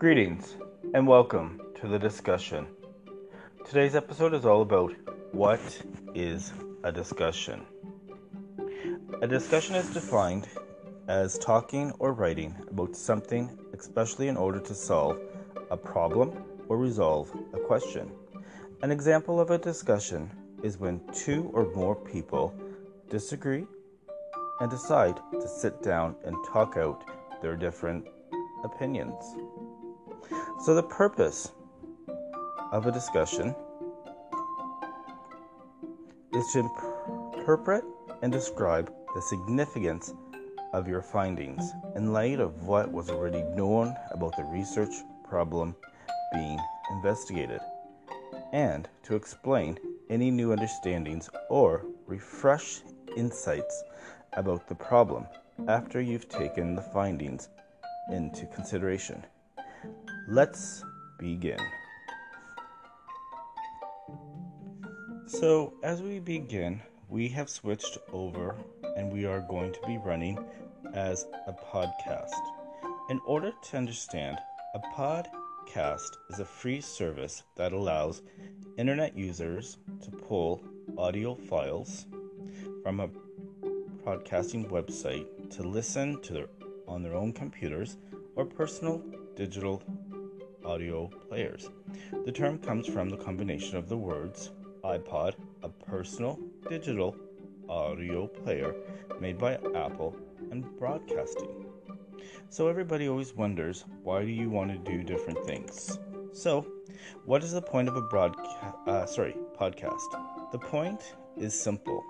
Greetings and welcome to the discussion. Today's episode is all about what is a discussion. A discussion is defined as talking or writing about something, especially in order to solve a problem or resolve a question. An example of a discussion is when two or more people disagree and decide to sit down and talk out their different opinions. So, the purpose of a discussion is to interpret and describe the significance of your findings in light of what was already known about the research problem being investigated, and to explain any new understandings or refresh insights about the problem after you've taken the findings into consideration. Let's begin. So, as we begin, we have switched over and we are going to be running as a podcast. In order to understand, a podcast is a free service that allows internet users to pull audio files from a podcasting website to listen to their on their own computers or personal digital audio players. The term comes from the combination of the words iPod, a personal digital audio player made by Apple, and broadcasting. So everybody always wonders why do you want to do different things? So, what is the point of a broadcast? Uh, sorry, podcast. The point is simple.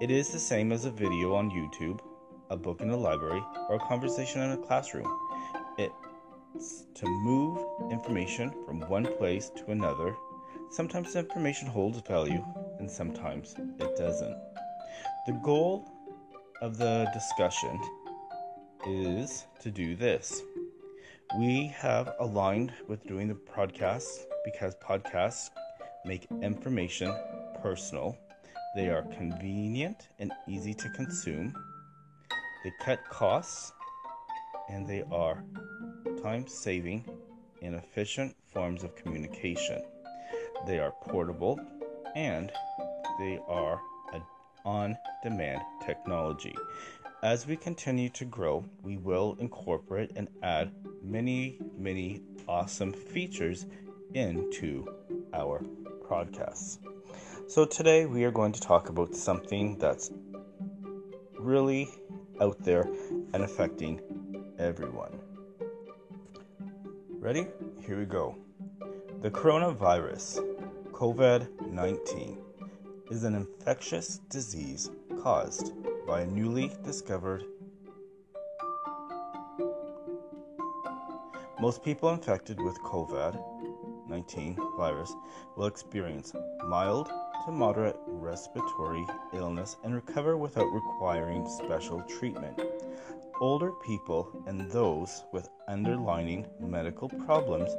It is the same as a video on YouTube, a book in a library, or a conversation in a classroom. It's to move information from one place to another. Sometimes information holds value, and sometimes it doesn't. The goal of the discussion is to do this. We have aligned with doing the podcast because podcasts make information personal they are convenient and easy to consume. They cut costs and they are time saving and efficient forms of communication. They are portable and they are on demand technology. As we continue to grow, we will incorporate and add many, many awesome features into our podcasts. So, today we are going to talk about something that's really out there and affecting everyone. Ready? Here we go. The coronavirus, COVID 19, is an infectious disease caused by a newly discovered. Most people infected with COVID 19 virus will experience mild to moderate respiratory illness and recover without requiring special treatment. Older people and those with underlying medical problems,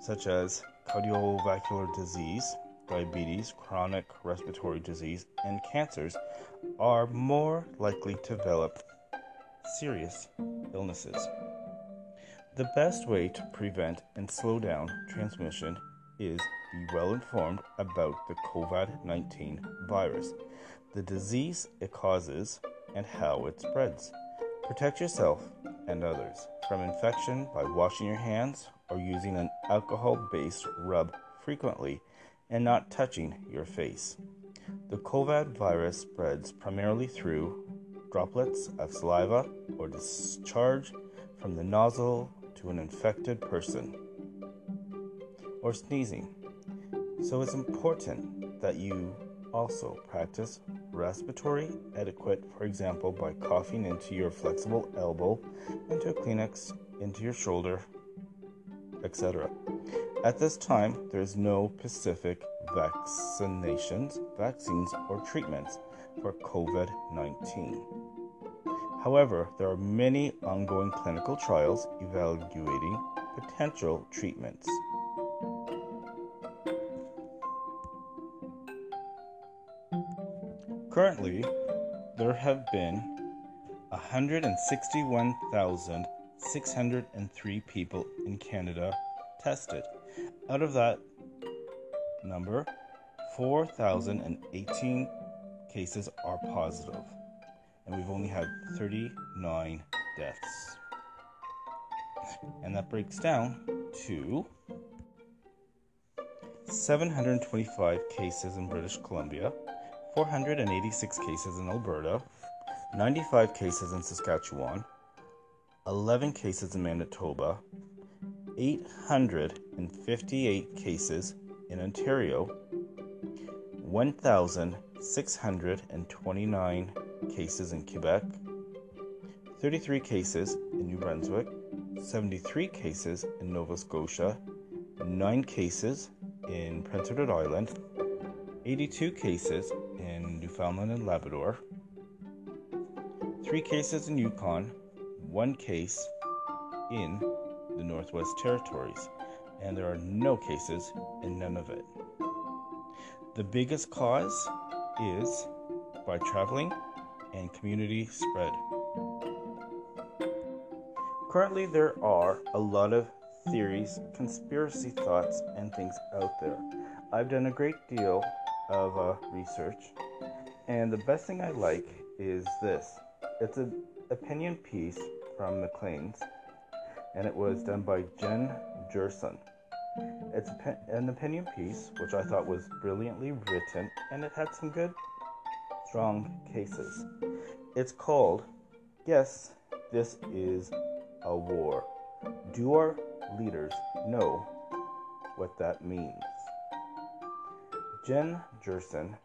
such as cardiovascular disease, diabetes, chronic respiratory disease, and cancers, are more likely to develop serious illnesses. The best way to prevent and slow down transmission is be well informed about the COVID 19 virus, the disease it causes, and how it spreads. Protect yourself and others from infection by washing your hands or using an alcohol based rub frequently and not touching your face. The COVID virus spreads primarily through droplets of saliva or discharge from the nozzle to an infected person or sneezing. So it's important that you also practice respiratory etiquette, for example, by coughing into your flexible elbow, into a Kleenex, into your shoulder, etc. At this time, there is no specific vaccinations, vaccines, or treatments for COVID 19. However, there are many ongoing clinical trials evaluating potential treatments. Currently, there have been 161,000 603 people in Canada tested. Out of that number, 4,018 cases are positive, and we've only had 39 deaths. And that breaks down to 725 cases in British Columbia, 486 cases in Alberta, 95 cases in Saskatchewan, 11 cases in Manitoba, 858 cases in Ontario, 1,629 cases in Quebec, 33 cases in New Brunswick, 73 cases in Nova Scotia, 9 cases in Prince Edward Island, 82 cases Newfoundland and Labrador, 3 cases in Yukon, 1 case in the Northwest Territories, and there are no cases in Nunavut. The biggest cause is by traveling and community spread. Currently, there are a lot of theories, conspiracy thoughts, and things out there. I've done a great deal of uh, research, and the best thing I like is this it's an opinion piece from Maclean's, and it was done by Jen Gerson. It's an opinion piece which I thought was brilliantly written, and it had some good, strong cases. It's called Yes, This Is a War. Do our leaders know what that means? Jen Gerson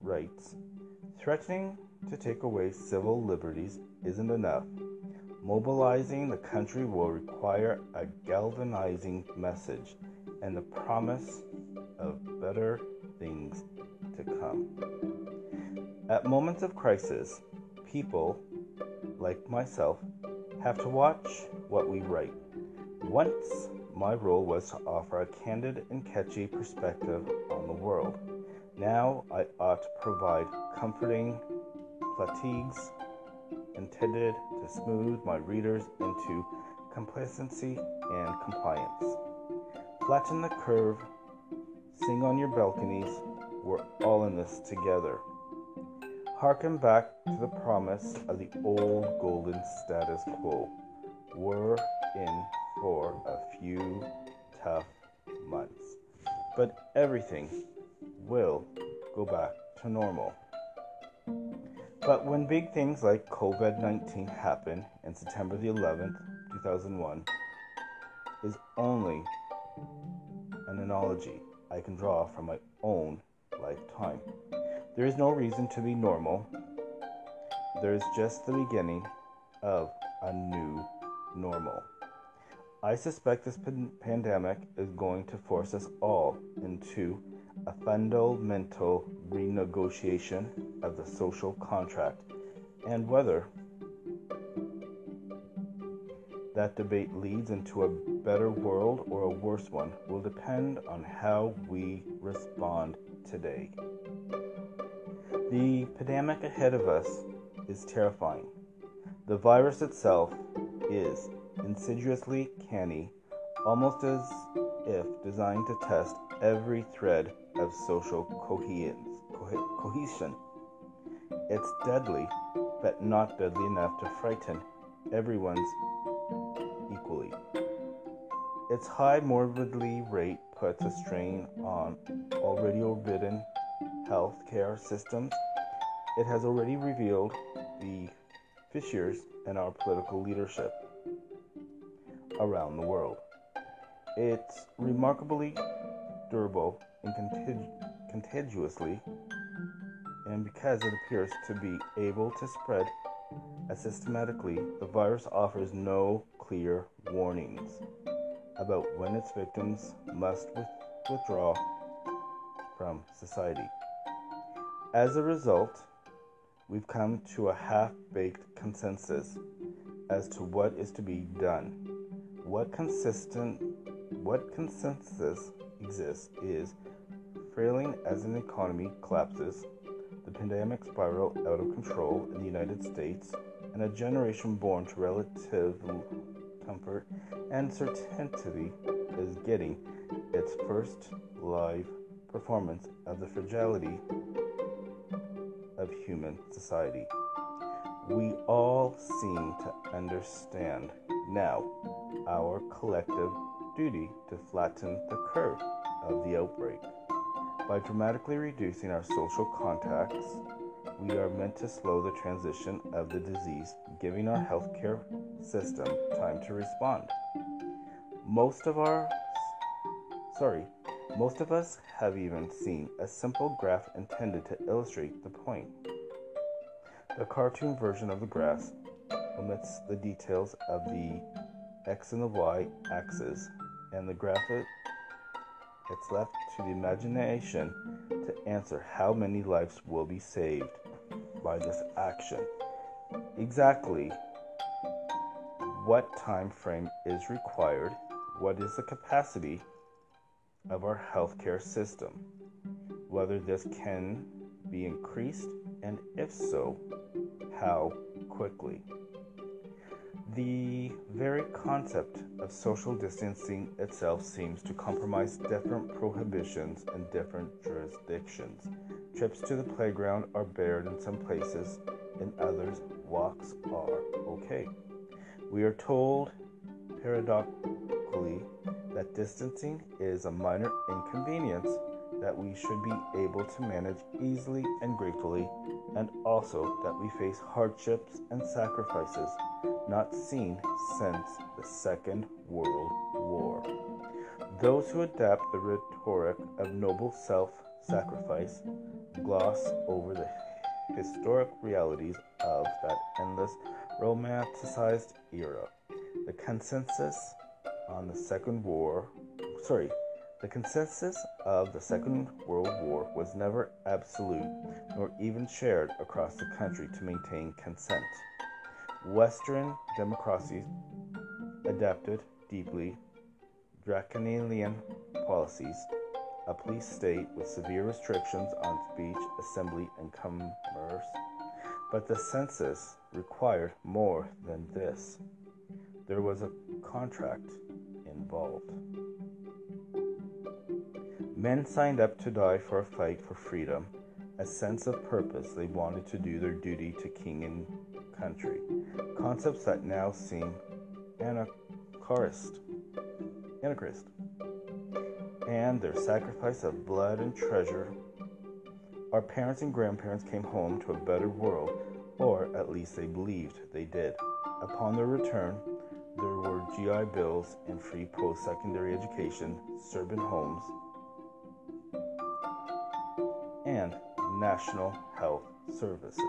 writes Threatening to take away civil liberties isn't enough. Mobilizing the country will require a galvanizing message and the promise of better things to come. At moments of crisis, people, like myself, have to watch what we write. Once, my role was to offer a candid and catchy perspective on the world. Now, I ought to provide comforting platitudes intended to smooth my readers into complacency and compliance. Flatten the curve, sing on your balconies, we're all in this together. Harken back to the promise of the old golden status quo. We're in for a few tough months, but everything will go back to normal. But when big things like COVID 19 happen in September the 11th, 2001, is only an analogy I can draw from my own lifetime. There is no reason to be normal. There is just the beginning of a new normal. I suspect this pan- pandemic is going to force us all into a fundamental renegotiation of the social contract and whether that debate leads into a better world or a worse one will depend on how we respond today. The pandemic ahead of us is terrifying. The virus itself is insidiously canny, almost as if designed to test every thread of social cohesion. It's deadly, but not deadly enough to frighten everyone's equally. Its high morbidity rate puts a strain on already overridden healthcare systems. It has already revealed the fissures in our political leadership around the world. It's remarkably durable and contagiously, and because it appears to be able to spread as systematically, the virus offers no clear warnings about when its victims must with- withdraw from society. As a result, we've come to a half baked consensus as to what is to be done. What consistent what consensus exists is failing as an economy collapses, the pandemic spiral out of control in the United States, and a generation born to relative comfort, and certainty is getting its first live performance of the fragility of human society. We all seem to understand now our collective duty to flatten the curve of the outbreak. By dramatically reducing our social contacts, we are meant to slow the transition of the disease, giving our healthcare system time to respond. Most of our sorry, most of us have even seen a simple graph intended to illustrate the point. The cartoon version of the graph omits the details of the x and the y axis, and the graphic it's left to the imagination to answer how many lives will be saved by this action. Exactly what time frame is required, what is the capacity of our healthcare system, whether this can be increased, and if so, how quickly. The very concept of social distancing itself seems to compromise different prohibitions in different jurisdictions. Trips to the playground are barred in some places, in others, walks are okay. We are told, paradoxically, that distancing is a minor inconvenience that we should be able to manage easily and gratefully, and also that we face hardships and sacrifices not seen since the Second World War. Those who adapt the rhetoric of noble self sacrifice gloss over the historic realities of that endless romanticized era. The consensus on the Second War, sorry, the consensus of the Second World War was never absolute nor even shared across the country to maintain consent. Western democracies adapted deeply draconian policies, a police state with severe restrictions on speech, assembly, and commerce. But the census required more than this. There was a contract involved. Men signed up to die for a fight for freedom, a sense of purpose. They wanted to do their duty to king and country. Concepts that now seem anachrist, anachrist, and their sacrifice of blood and treasure. Our parents and grandparents came home to a better world, or at least they believed they did. Upon their return, there were GI Bills and free post secondary education, suburban homes, and national health services.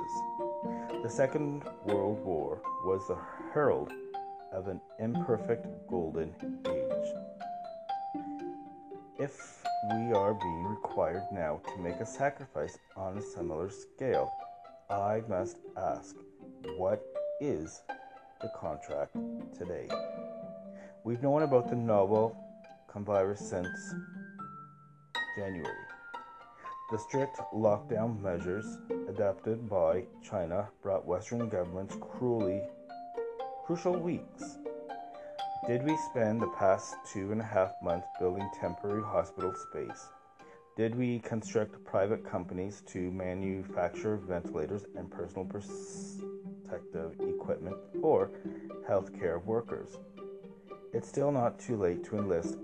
The Second World War was the herald of an imperfect golden age. If we are being required now to make a sacrifice on a similar scale, I must ask what is the contract today? We've known about the novel virus since January. The strict lockdown measures adopted by China brought Western governments cruelly crucial weeks. Did we spend the past two and a half months building temporary hospital space? Did we construct private companies to manufacture ventilators and personal protective equipment for healthcare workers? It's still not too late to enlist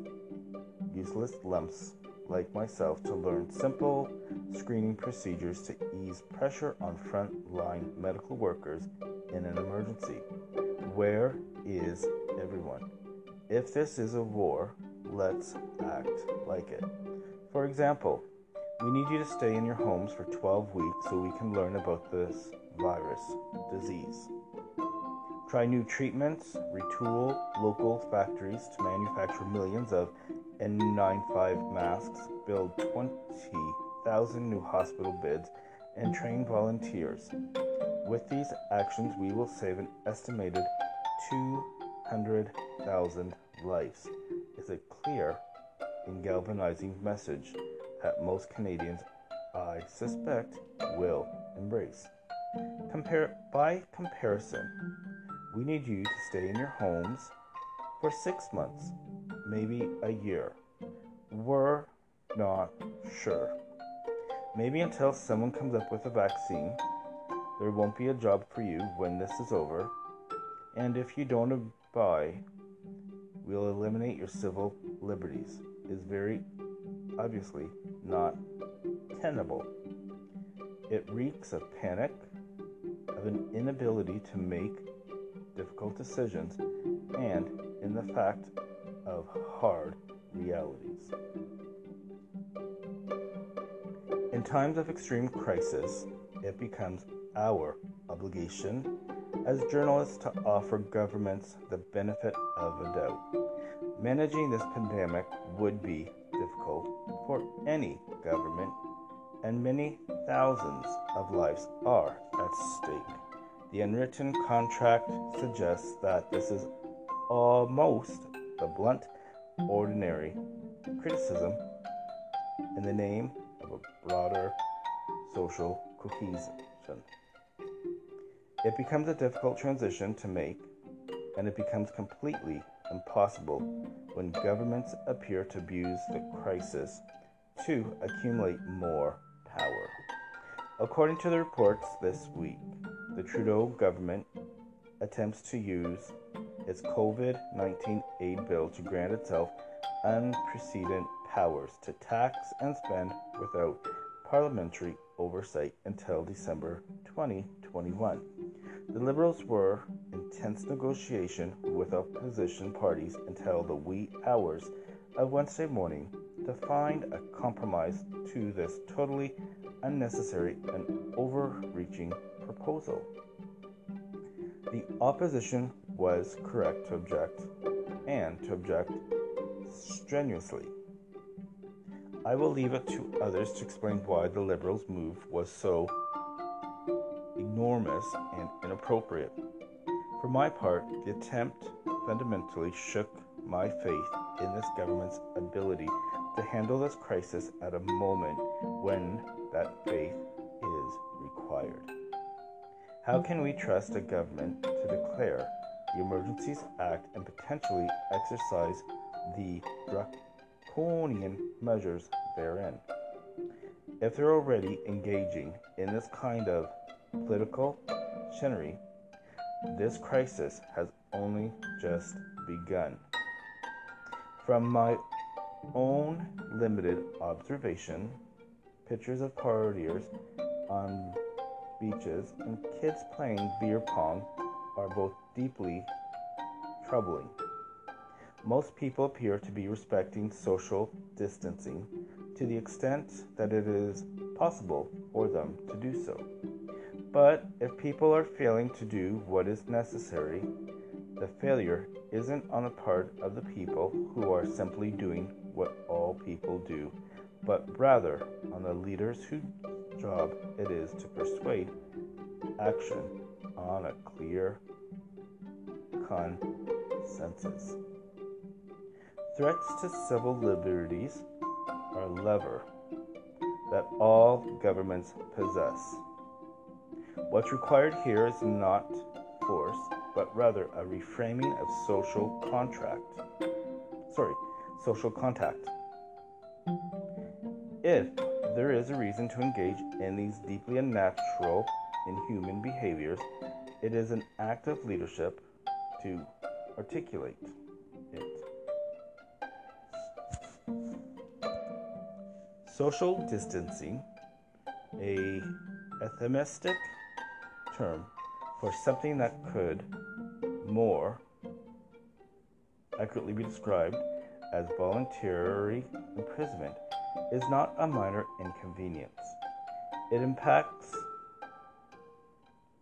useless lumps like myself to learn simple screening procedures to ease pressure on front-line medical workers in an emergency. Where is everyone? If this is a war, let's act like it. For example, we need you to stay in your homes for 12 weeks so we can learn about this virus disease. Try new treatments, retool local factories to manufacture millions of N95 masks, build 20,000 new hospital beds, and train volunteers. With these actions, we will save an estimated 200,000 lives. It's a clear and galvanizing message that most Canadians, I suspect, will embrace. Compare, by comparison, we need you to stay in your homes for six months, maybe a year. We're not sure. Maybe until someone comes up with a vaccine, there won't be a job for you when this is over. And if you don't abide, we'll eliminate your civil liberties. Is very obviously not tenable. It reeks of panic, of an inability to make difficult decisions, and in the fact of hard realities. In times of extreme crisis, it becomes our obligation as journalists to offer governments the benefit of a doubt. Managing this pandemic would be difficult for any government, and many thousands of lives are at stake. The unwritten contract suggests that this is almost the blunt, ordinary criticism in the name of a broader social cohesion. It becomes a difficult transition to make, and it becomes completely impossible when governments appear to abuse the crisis to accumulate more power. According to the reports this week, the Trudeau government attempts to use its COVID 19 aid bill to grant itself unprecedented powers to tax and spend without parliamentary oversight until December 2021. The Liberals were in tense negotiation with opposition parties until the wee hours of Wednesday morning to find a compromise to this totally unnecessary and overreaching proposal. The opposition was correct to object and to object strenuously. I will leave it to others to explain why the Liberals' move was so enormous and inappropriate. For my part, the attempt fundamentally shook my faith in this government's ability to handle this crisis at a moment when that faith is required. How can we trust a government to declare the Emergencies Act and potentially exercise the draconian measures therein? If they're already engaging in this kind of political chinery, this crisis has only just begun. From my own limited observation, pictures of partiers on beaches and kids playing beer pong are both deeply troubling. Most people appear to be respecting social distancing to the extent that it is possible for them to do so. But if people are failing to do what is necessary, the failure isn't on the part of the people who are simply doing what all people do, but rather on the leaders whose job it is to persuade action on a clear consensus. Threats to civil liberties are a lever that all governments possess. What's required here is not force, but rather a reframing of social contract. Sorry, social contact. If there is a reason to engage in these deeply unnatural, inhuman behaviors, it is an act of leadership to articulate it. Social distancing, a euphemistic term for something that could more accurately be described as voluntary imprisonment, is not a minor inconvenience. It impacts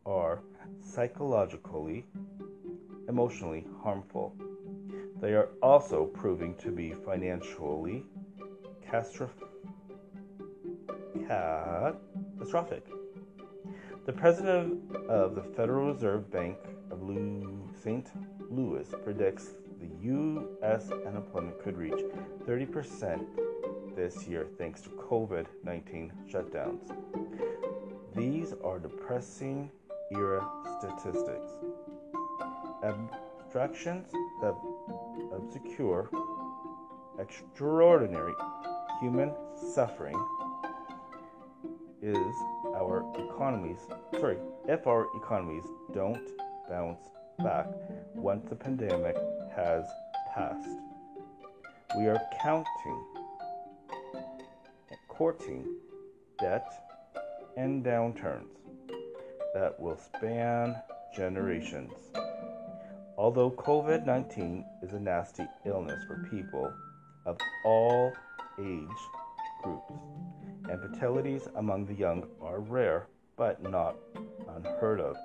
are psychologically, emotionally harmful. They are also proving to be financially catastrophic. The president of the Federal Reserve Bank of St. Louis predicts the U.S. unemployment could reach 30% this year thanks to COVID 19 shutdowns. These are depressing era statistics. Abstractions that obscure, extraordinary human suffering is our economies, sorry, if our economies don't bounce back once the pandemic has passed. We are counting, courting debt and downturns that will span generations. Although COVID 19 is a nasty illness for people of all age groups, and fatalities among the young are rare but not unheard of,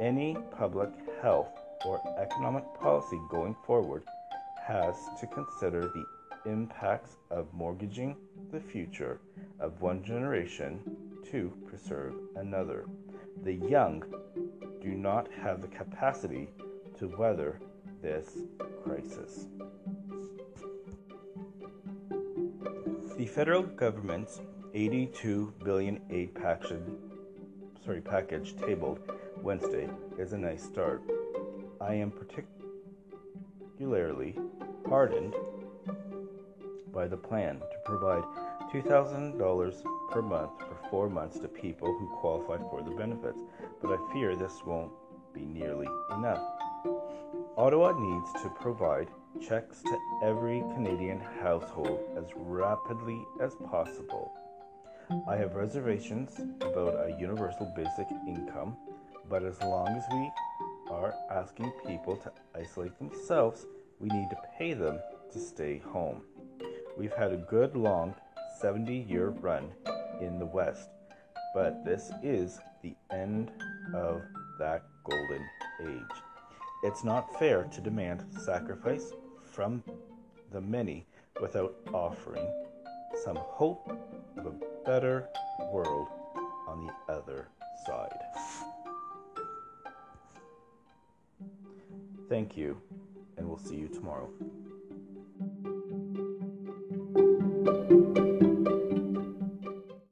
any public health or economic policy going forward has to consider the impacts of mortgaging the future of one generation to preserve another. The young do not have the capacity to weather this crisis. The federal government's 82 billion aid package, sorry, package tabled Wednesday is a nice start. I am particularly heartened by the plan to provide $2,000 per month for four months to people who qualify for the benefits, but I fear this won't be nearly enough. Ottawa needs to provide checks to every Canadian household as rapidly as possible. I have reservations about a universal basic income, but as long as we are asking people to isolate themselves, we need to pay them to stay home. We've had a good long 70 year run in the West, but this is the end of that golden age. It's not fair to demand sacrifice from the many without offering some hope of a better world on the other side. Thank you, and we'll see you tomorrow.